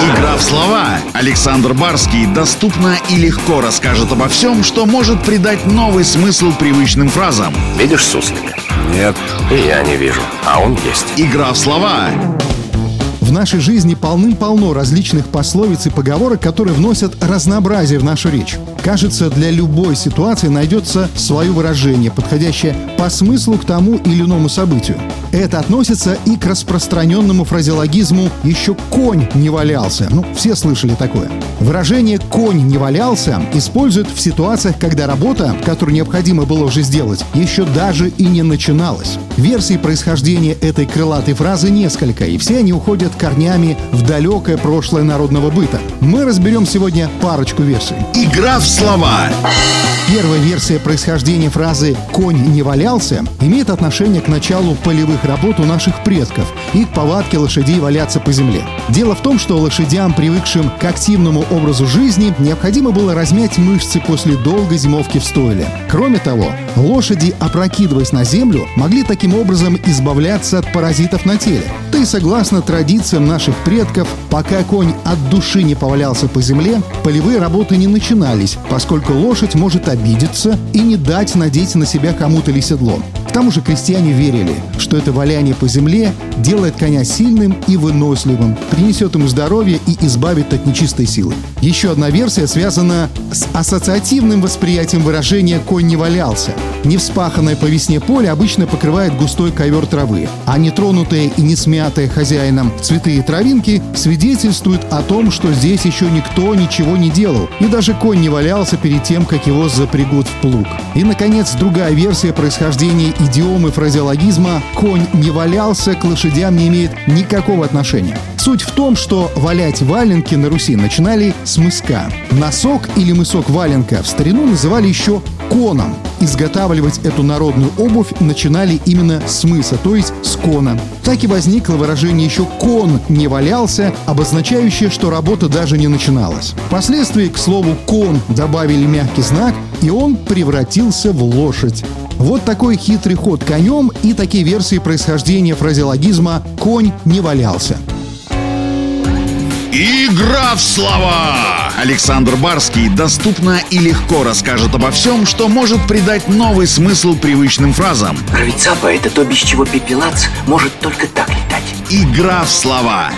Игра в слова. Александр Барский доступно и легко расскажет обо всем, что может придать новый смысл привычным фразам. Видишь суслика? Нет. И я не вижу, а он есть. Игра в слова. В нашей жизни полным-полно различных пословиц и поговорок, которые вносят разнообразие в нашу речь. Кажется, для любой ситуации найдется свое выражение, подходящее по смыслу к тому или иному событию. Это относится и к распространенному фразеологизму «еще конь не валялся». Ну, все слышали такое. Выражение «конь не валялся» используют в ситуациях, когда работа, которую необходимо было уже сделать, еще даже и не начиналась. Версий происхождения этой крылатой фразы несколько, и все они уходят корнями в далекое прошлое народного быта. Мы разберем сегодня парочку версий. Игра в слова. Первая версия происхождения фразы «конь не валялся» имеет отношение к началу полевых работ у наших предков и к повадке лошадей валяться по земле. Дело в том, что лошадям, привыкшим к активному образу жизни, необходимо было размять мышцы после долгой зимовки в стойле. Кроме того, лошади, опрокидываясь на землю, могли таким образом избавляться от паразитов на теле. Да и согласно традициям наших предков, пока конь от души не повалялся по земле, полевые работы не начинались, поскольку лошадь может обидеться и не дать надеть на себя хомут или седло. Тому же крестьяне верили, что это валяние по земле делает коня сильным и выносливым, принесет ему здоровье и избавит от нечистой силы. Еще одна версия связана с ассоциативным восприятием выражения «конь не валялся». Невспаханное по весне поле обычно покрывает густой ковер травы, а нетронутые и не смятые хозяином цветы и травинки свидетельствуют о том, что здесь еще никто ничего не делал, и даже конь не валялся перед тем, как его запрягут в плуг. И, наконец, другая версия происхождения идиомы фразеологизма «конь не валялся» к лошадям не имеет никакого отношения. Суть в том, что валять валенки на Руси начинали с мыска. Носок или мысок валенка в старину называли еще коном. Изготавливать эту народную обувь начинали именно с мыса, то есть с кона. Так и возникло выражение еще «кон не валялся», обозначающее, что работа даже не начиналась. Впоследствии к слову «кон» добавили мягкий знак, и он превратился в лошадь. Вот такой хитрый ход конем и такие версии происхождения фразеологизма «конь не валялся». Игра в слова! Александр Барский доступно и легко расскажет обо всем, что может придать новый смысл привычным фразам. Рвицапа — это то, без чего пепелац может только так летать. Игра в слова.